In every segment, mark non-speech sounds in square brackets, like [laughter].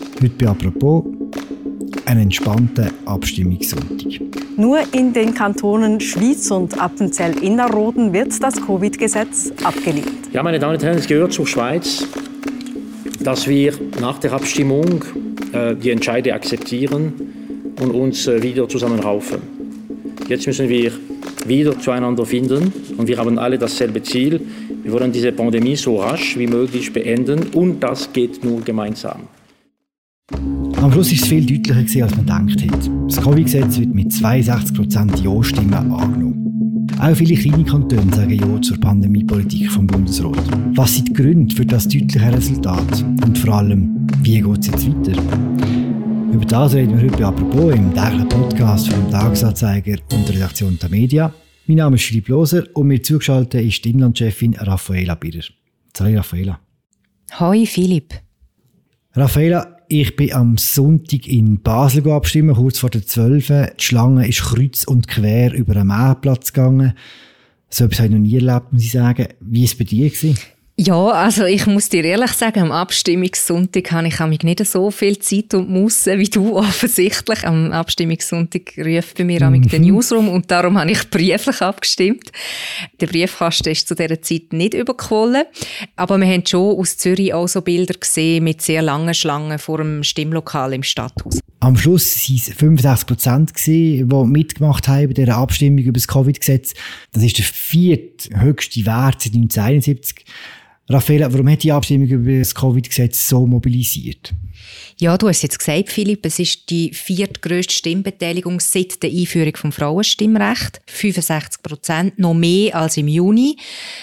Heute bei «Apropos» ein entspannter Abstimmungssonntag. Nur in den Kantonen Schwyz und Appenzell-Innerrhoden wird das Covid-Gesetz abgelehnt. Ja, meine Damen und Herren, es gehört zur Schweiz, dass wir nach der Abstimmung äh, die Entscheide akzeptieren und uns äh, wieder zusammenraufen. Jetzt müssen wir wieder zueinander finden und wir haben alle dasselbe Ziel. Wir wollen diese Pandemie so rasch wie möglich beenden und das geht nur gemeinsam. Am Schluss ist es viel deutlicher, als man gedacht hat. Das Covid-Gesetz wird mit 62% Ja-Stimmen angenommen. Auch viele kleine Kantone sagen Ja zur Pandemiepolitik vom Bundesrat. Was sind die Gründe für das deutliche Resultat? Und vor allem, wie geht es jetzt weiter? Über das reden wir heute «Apropos» im täglichen Podcast vom Tagesanzeiger und der Redaktion der Media. Mein Name ist Philipp Loser und mir zugeschaltet ist die Inlandchefin Raffaela Birer. Hallo Raffaela. Hoi Philipp. Raffaela, ich bin am Sonntag in Basel abstimmen, kurz vor der 12. Die Schlange ist kreuz und quer über einen Marktplatz gegangen. So etwas habe ich noch nie erlebt, muss ich sagen. Wie war es bei dir? Ja, also ich muss dir ehrlich sagen, am Abstimmungssonntag habe ich mich nicht so viel Zeit und Musse wie du [laughs] offensichtlich. Am Abstimmungssonntag ruft bei mir mhm. den Newsroom und darum habe ich brieflich abgestimmt. Der Briefkasten ist zu dieser Zeit nicht überquollen, aber wir haben schon aus Zürich auch so Bilder gesehen mit sehr langen Schlangen vor dem Stimmlokal im Stadthaus. Am Schluss waren es 65 Prozent, die mitgemacht haben bei dieser Abstimmung über das Covid-Gesetz. Das ist der vierthöchste Wert seit 1971. Raffaella, warum hat die Abstimmung über das Covid-Gesetz so mobilisiert? Ja, du hast jetzt gesagt, Philipp, es ist die viertgrößte Stimmbeteiligung seit der Einführung vom Frauenstimmrecht. 65 Prozent, noch mehr als im Juni.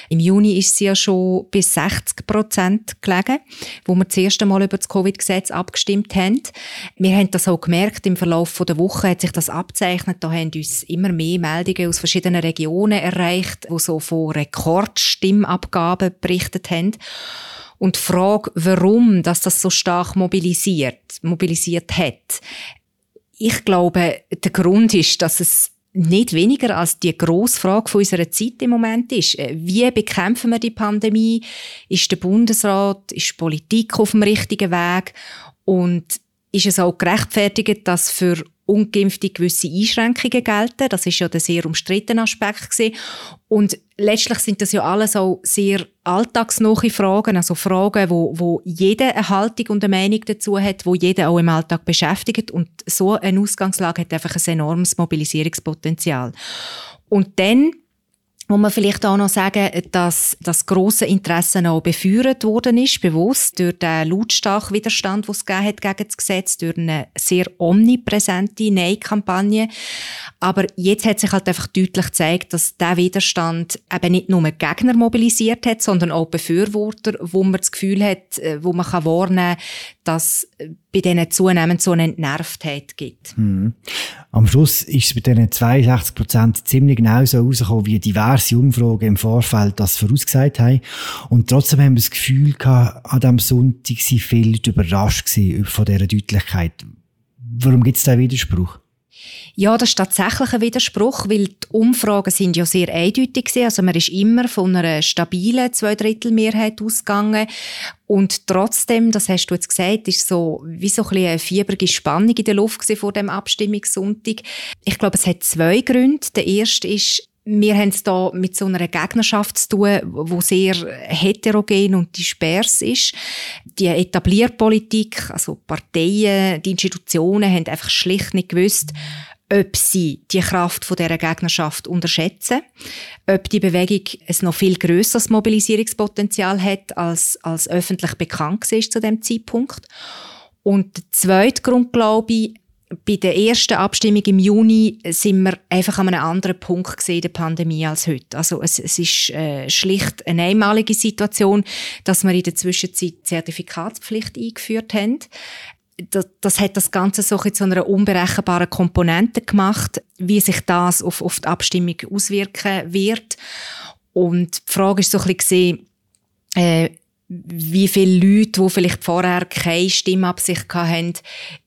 Im Juni ist sie ja schon bis 60 Prozent gelegen, wo wir das erste Mal über das Covid-Gesetz abgestimmt haben. Wir haben das auch gemerkt, im Verlauf der Woche hat sich das abzeichnet. Da haben uns immer mehr Meldungen aus verschiedenen Regionen erreicht, wo so von Rekordstimmabgaben berichtet haben. Und die Frage, warum dass das so stark mobilisiert, mobilisiert hat. Ich glaube, der Grund ist, dass es nicht weniger als die grosse Frage unserer Zeit im Moment ist. Äh, wie bekämpfen wir die Pandemie? Ist der Bundesrat, ist die Politik auf dem richtigen Weg? Und ist es auch gerechtfertigt, dass für Ungeimpfte gewisse Einschränkungen gelten. Das ist ja der sehr umstrittene Aspekt gewesen. Und letztlich sind das ja alles auch sehr alltagsnahe Fragen, also Fragen, wo, wo jeder eine Haltung und eine Meinung dazu hat, wo jeder auch im Alltag beschäftigt. Und so eine Ausgangslage hat einfach ein enormes Mobilisierungspotenzial. Und dann muss man vielleicht auch noch sagen, dass das große Interesse auch befeuert worden ist, bewusst durch den lautstarken Widerstand, den es gegeben hat gegen das Gesetz, durch eine sehr omnipräsente Nein-Kampagne. Aber jetzt hat sich halt einfach deutlich gezeigt, dass der Widerstand eben nicht nur Gegner mobilisiert hat, sondern auch Befürworter, wo man das Gefühl hat, äh, wo man kann wahrnehmen kann, dass bei denen zunehmend so eine Entnervtheit gibt. Mhm. Am Schluss ist es bei diesen 62 Prozent ziemlich genau so rausgekommen, wie diverse Umfragen im Vorfeld das vorausgesagt haben. Und trotzdem haben wir das Gefühl gehabt, an diesem Sonntag sind viele überrascht von dieser Deutlichkeit. Warum gibt es da Widerspruch? Ja, das ist tatsächlich ein Widerspruch, weil die Umfragen sind ja sehr eindeutig gewesen. Also man ist immer von einer stabilen Zweidrittelmehrheit ausgegangen. Und trotzdem, das hast du jetzt gesagt, ist so wie so ein eine fieberige Spannung in der Luft vor dem Abstimmungssonntag. Ich glaube, es hat zwei Gründe. Der erste ist, wir haben es da mit so einer Gegnerschaft zu tun, wo sehr heterogen und dispers ist. Die Etablierpolitik, also Parteien, die Institutionen haben einfach schlicht nicht gewusst, ob sie die Kraft von dieser Gegnerschaft unterschätzen, ob die Bewegung ein noch viel grösseres Mobilisierungspotenzial hat, als, als öffentlich bekannt ist zu dem Zeitpunkt. Und der zweite Grund, glaube ich, bei der ersten Abstimmung im Juni sind wir einfach an einem anderen Punkt gesehen der Pandemie als heute. Also es, es ist äh, schlicht eine einmalige Situation, dass wir in der Zwischenzeit Zertifikatspflicht eingeführt haben. Das, das hat das Ganze so zu einer unberechenbaren Komponente gemacht, wie sich das auf, auf die Abstimmung auswirken wird. Und die Frage ist so ein bisschen, äh, wie viele Leute, die vielleicht vorher keine Stimmabsicht hatten,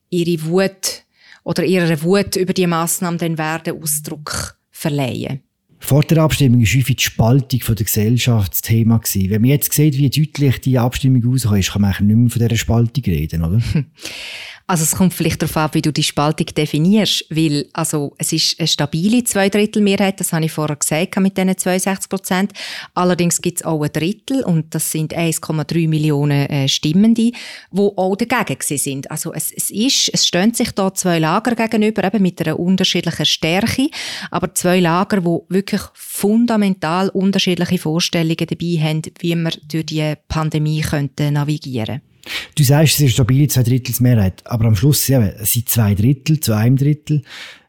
ihre Wut oder ihrer Wut über die Massnahmen dann werden Ausdruck verleihen. Vor der Abstimmung war häufig die Spaltung der Gesellschaft das Thema. Wenn man jetzt sieht, wie deutlich die Abstimmung rauskommt, kann man eigentlich nicht mehr von dieser Spaltung reden, oder? [laughs] Also es kommt vielleicht darauf ab, wie du die Spaltung definierst, weil also es ist eine stabile Zweidrittelmehrheit, das habe ich vorher gesagt mit diesen 62 Prozent. Allerdings gibt es auch ein Drittel und das sind 1,3 Millionen äh, Stimmende, die auch dagegen sind. Also es, es ist, es stehen sich da zwei Lager gegenüber, eben mit einer unterschiedlichen Stärke, aber zwei Lager, die wirklich fundamental unterschiedliche Vorstellungen dabei haben, wie wir durch die Pandemie könnten navigieren könnten. Du sagst, es ist stabile Zweidrittelsmehrheit, aber am Schluss ja, es sind zwei Drittel zu einem Drittel.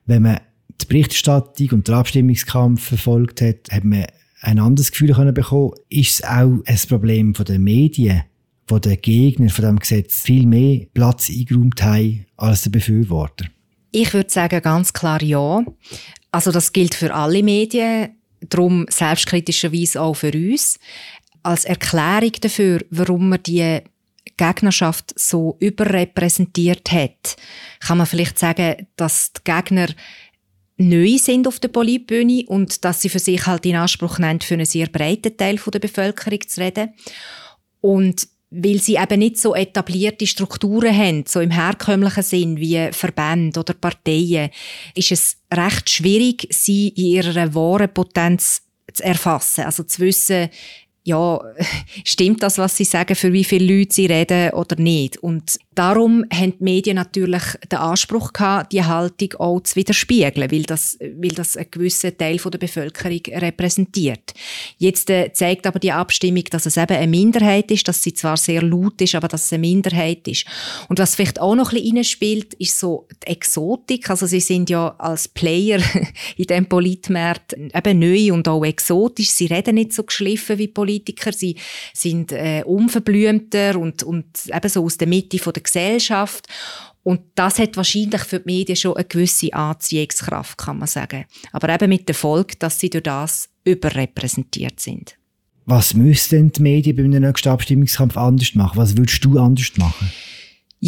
Wenn man die Berichterstattung und den Abstimmungskampf verfolgt hat, hat man ein anderes Gefühl können bekommen. Ist es auch ein Problem den Medien, wo der Gegner von dem Gesetz viel mehr Platz eingeräumt haben als der Befürworter? Ich würde sagen ganz klar ja. Also das gilt für alle Medien, darum selbstkritischerweise auch für uns. Als Erklärung dafür, warum wir die Gegnerschaft so überrepräsentiert hat, kann man vielleicht sagen, dass die Gegner neu sind auf der Politbühne und dass sie für sich halt in Anspruch nehmen, für einen sehr breiten Teil der Bevölkerung zu reden. Und weil sie eben nicht so etablierte Strukturen haben, so im herkömmlichen Sinn wie Verbände oder Parteien, ist es recht schwierig, sie in ihrer wahren Potenz zu erfassen. Also zu wissen, ja, [laughs] stimmt das, was sie sagen, für wie viele Leute sie reden oder nicht? Und darum haben die Medien natürlich den Anspruch gehabt, die Haltung auch zu widerspiegeln, weil das, weil das einen gewissen Teil der Bevölkerung repräsentiert. Jetzt äh, zeigt aber die Abstimmung, dass es eben eine Minderheit ist, dass sie zwar sehr laut ist, aber dass es eine Minderheit ist. Und was vielleicht auch noch ein bisschen reinspielt, ist so die Exotik. Also sie sind ja als Player [laughs] in diesem Politmarkt eben neu und auch exotisch. Sie reden nicht so geschliffen wie Politiker Politiker, sie sind äh, unverblümter und, und eben so aus der Mitte von der Gesellschaft. Und das hat wahrscheinlich für die Medien schon eine gewisse Anziehungskraft, kann man sagen. Aber eben mit der Folge, dass sie durch das überrepräsentiert sind. Was müssten die Medien bei einem nächsten Abstimmungskampf anders machen? Was würdest du anders machen?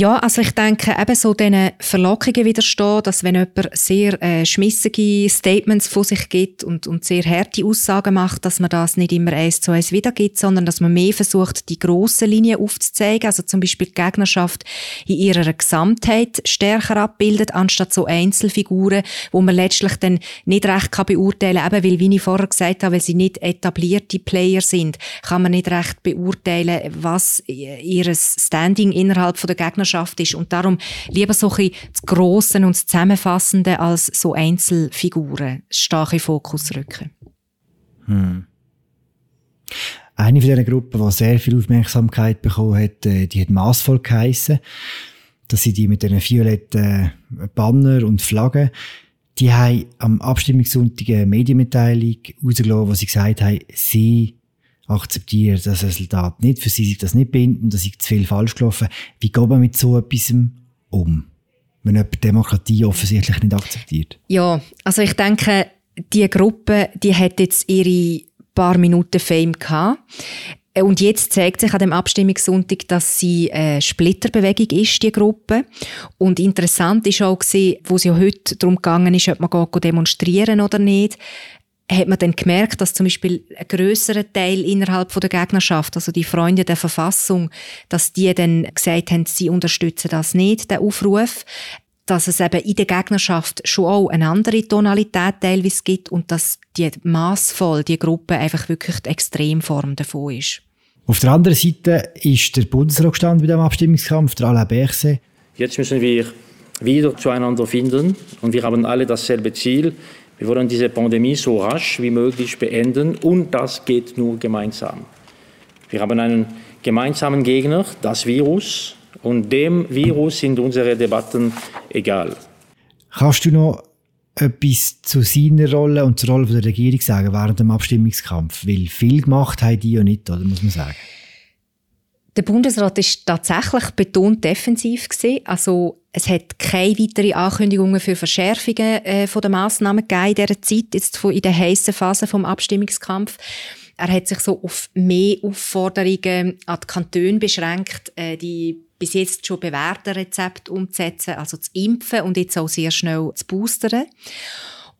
Ja, also ich denke, eben so diesen Verlockungen widerstehen, dass wenn jemand sehr äh, schmissige Statements von sich gibt und, und sehr harte Aussagen macht, dass man das nicht immer eins zu eins wiedergibt, sondern dass man mehr versucht, die grossen Linien aufzuzeigen, also zum Beispiel die Gegnerschaft in ihrer Gesamtheit stärker abbildet, anstatt so Einzelfiguren, wo man letztlich dann nicht recht kann beurteilen kann, eben weil, wie ich vorher gesagt habe, weil sie nicht etablierte Player sind, kann man nicht recht beurteilen, was ihr Standing innerhalb von der Gegnerschaft Partnerschaft ist. Und darum lieber so ein das Grosse und das Zusammenfassende als so Einzelfiguren stark in Fokus rücken. Hm. Eine von diesen Gruppen, die sehr viel Aufmerksamkeit bekommen hat, äh, die hat massvoll geheissen. Das sind die mit den violetten Banner und Flaggen. Die haben am Abstimmungssonntag eine Medienmitteilung rausgelassen, wo sie gesagt haben, sie akzeptieren das Resultat nicht, für sie sich das nicht binden, dass ist zu viel falsch gelaufen. Wie geht man mit so etwas um? Wenn jemand Demokratie offensichtlich nicht akzeptiert. Ja, also ich denke, die Gruppe, die hat jetzt ihre paar Minuten Fame gehabt. Und jetzt zeigt sich an dem Abstimmungssonntag, dass sie eine Splitterbewegung ist, die Gruppe. Und interessant ist auch gesehen, wo es ja heute darum gegangen ist, ob man demonstrieren oder nicht hat man dann gemerkt, dass zum Beispiel ein grösserer Teil innerhalb der Gegnerschaft, also die Freunde der Verfassung, dass die dann gesagt haben, sie unterstützen das nicht, den Aufruf dass es eben in der Gegnerschaft schon auch eine andere Tonalität teilweise gibt und dass die massvoll die Gruppe einfach wirklich die Extremform davon ist. Auf der anderen Seite ist der Bundesrat gestanden bei dem Abstimmungskampf, der Alain Berset. Jetzt müssen wir wieder zueinander finden und wir haben alle dasselbe Ziel. Wir wollen diese Pandemie so rasch wie möglich beenden und das geht nur gemeinsam. Wir haben einen gemeinsamen Gegner, das Virus, und dem Virus sind unsere Debatten egal. Kannst du noch etwas zu seiner Rolle und zur Rolle der Regierung sagen während dem Abstimmungskampf? Weil viel gemacht haben die ja nicht, oder muss man sagen? Der Bundesrat ist tatsächlich betont defensiv gewesen. Also es hat keine weiteren Ankündigungen für Verschärfungen äh, von der Massnahmen gegeben in dieser Zeit, jetzt in der heißen Phase vom Abstimmungskampf. Er hat sich so auf mehr Aufforderungen an die Kantone beschränkt, äh, die bis jetzt schon bewährte Rezepte umzusetzen, also zu impfen und jetzt auch sehr schnell zu boostern.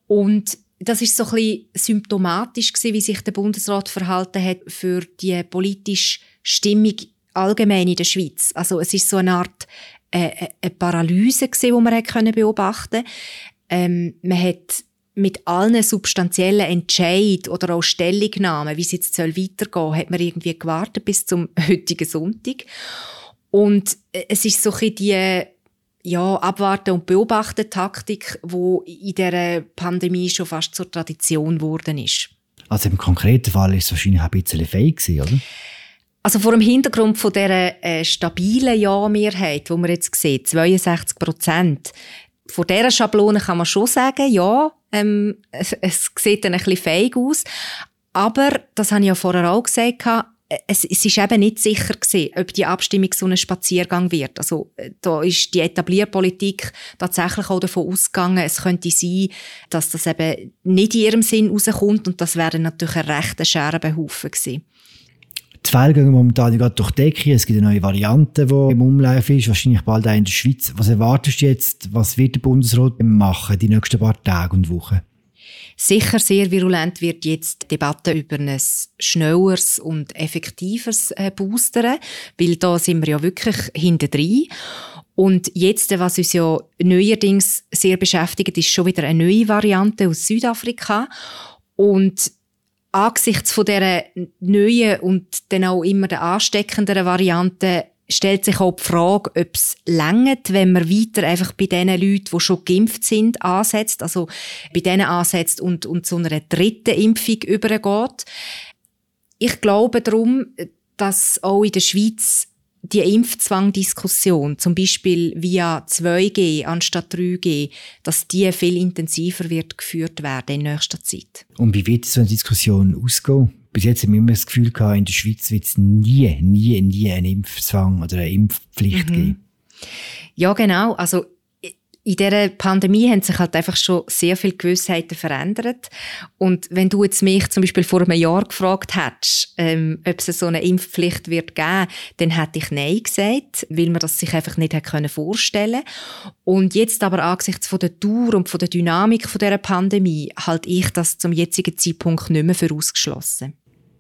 Und das ist so ein bisschen symptomatisch gewesen, wie sich der Bundesrat verhalten hat für die politische Stimmung allgemein in der Schweiz. Also es ist so eine Art äh eine Paralyse gewesen, die man können beobachten. Ähm, man hat mit allen substanziellen Entscheid oder auch Stellungnahmen, wie es jetzt soll weitergehen, hat man irgendwie gewartet bis zum [laughs] heutigen Sonntag. Und äh, es ist so ein die ja, abwarten und beobachten Taktik, wo in der Pandemie schon fast zur Tradition geworden ist. Also im konkreten Fall ist es wahrscheinlich ein bisschen fake oder? Also vor dem Hintergrund von dieser äh, stabilen Ja-Mehrheit, die man jetzt sieht, 62 Prozent, von dieser Schablone kann man schon sagen, ja, ähm, es, es sieht dann ein bisschen feig aus. Aber, das habe ich ja vorher auch gesagt, es, es ist eben nicht sicher gewesen, ob die Abstimmung so ein Spaziergang wird. Also da ist die Etablierpolitik tatsächlich auch davon ausgegangen, es könnte sein, dass das eben nicht in ihrem Sinn rauskommt und das wäre natürlich ein rechter Scherbenhaufen gewesen. Die Fälle gehen momentan gerade durch die Decke. Es gibt eine neue Variante, die im Umlauf ist, wahrscheinlich bald auch in der Schweiz. Was erwartest du jetzt? Was wird der Bundesrat machen die nächsten paar Tage und Wochen? Sicher sehr virulent wird jetzt die Debatte über ein schnelleres und effektives äh, Boostern, weil da sind wir ja wirklich hintendrein. Und jetzt, was uns ja neuerdings sehr beschäftigt, ist schon wieder eine neue Variante aus Südafrika. Und angesichts von dieser neuen und dann auch immer der ansteckenderen Variante stellt sich auch die Frage, ob es längert, wenn man weiter einfach bei den Leuten, die schon geimpft sind, ansetzt, also bei denen ansetzt und, und zu einer dritten Impfung übergeht. Ich glaube darum, dass auch in der Schweiz die Impfzwangdiskussion, zum Beispiel via 2G anstatt 3G, dass die viel intensiver wird geführt werden in nächster Zeit. Und wie wird so eine Diskussion ausgehen? bis jetzt haben wir immer das Gefühl gehabt, in der Schweiz wird es nie, nie, nie einen Impfzwang oder eine Impfpflicht mhm. geben. Ja, genau. Also in dieser Pandemie haben sich halt einfach schon sehr viele Gewissheiten verändert. Und wenn du jetzt mich zum Beispiel vor einem Jahr gefragt hättest, ähm, ob es so eine Impfpflicht wird geben, dann hätte ich Nein gesagt, weil man das sich einfach nicht hätte vorstellen können. Und jetzt aber angesichts von der Dauer und von der Dynamik von dieser Pandemie halte ich das zum jetzigen Zeitpunkt nicht mehr für ausgeschlossen.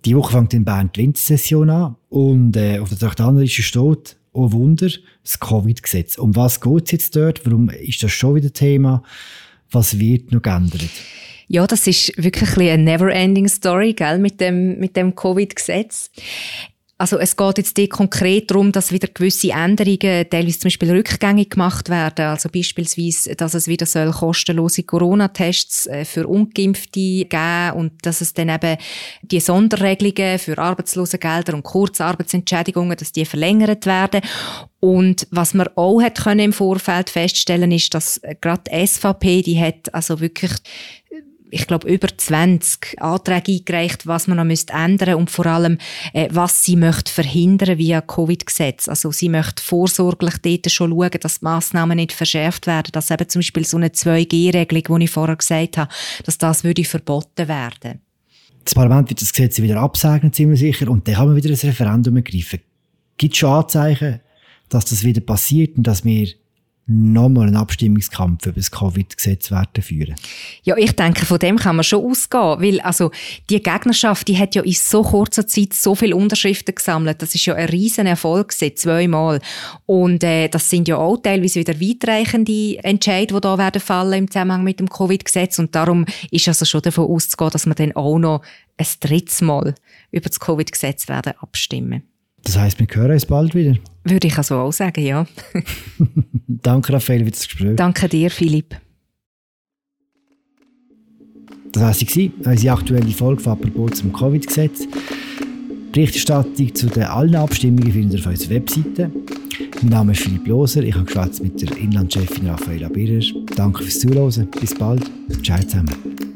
Die Woche fängt in Bern die Wintersession an und äh, auf der Traktanliste steht, oh Wunder, das Covid-Gesetz. Um was geht es jetzt dort? Warum ist das schon wieder Thema? Was wird noch geändert? Ja, das ist wirklich ein eine never-ending Story, gell, mit dem, mit dem Covid-Gesetz. Also es geht jetzt konkret darum, dass wieder gewisse Änderungen, teilweise zum Beispiel rückgängig gemacht werden. Also beispielsweise, dass es wieder soll kostenlose Corona-Tests äh, für Ungeimpfte geben und dass es dann eben die Sonderregelungen für Arbeitslosengelder und Kurzarbeitsentschädigungen, dass die verlängert werden. Und was man auch hat können im Vorfeld feststellen ist, dass gerade die SVP, die hat also wirklich ich glaube, über 20 Anträge eingereicht, was man noch müsste ändern und vor allem, äh, was sie möchte verhindern via Covid-Gesetz. Also sie möchte vorsorglich dort schon schauen, dass die Massnahmen nicht verschärft werden, dass eben zum Beispiel so eine 2G-Regelung, die ich vorher gesagt habe, dass das würde verboten werden. Das Parlament wird das Gesetz wieder absegnen, ziemlich sicher, und dann kann man wieder ein Referendum ergreifen. Gibt es schon Anzeichen, dass das wieder passiert und dass wir nochmal einen Abstimmungskampf über das Covid-Gesetz werden führen? Ja, ich denke, von dem kann man schon ausgehen, weil also die Gegnerschaft, die hat ja in so kurzer Zeit so viele Unterschriften gesammelt. Das ist ja ein riesen Erfolg gewesen, zweimal. Und äh, das sind ja auch teilweise wieder weitreichende Entscheidungen, die da werden fallen im Zusammenhang mit dem Covid-Gesetz. Und darum ist also schon davon auszugehen, dass wir dann auch noch ein drittes Mal über das Covid-Gesetz werden abstimmen. Das heisst, wir hören uns bald wieder. Würde ich also auch sagen, ja. [laughs] Danke, Raphael, für das Gespräch. Danke dir, Philipp. Das war sie, unsere aktuelle Folge von Apropos zum Covid-Gesetz. Berichterstattung zu den allen Abstimmungen findet ihr auf unserer Webseite. Mein Name ist Philipp Loser, ich habe mit der Inlandchefin Raffaella Birrer. Danke fürs Zuhören, bis bald, ciao zusammen.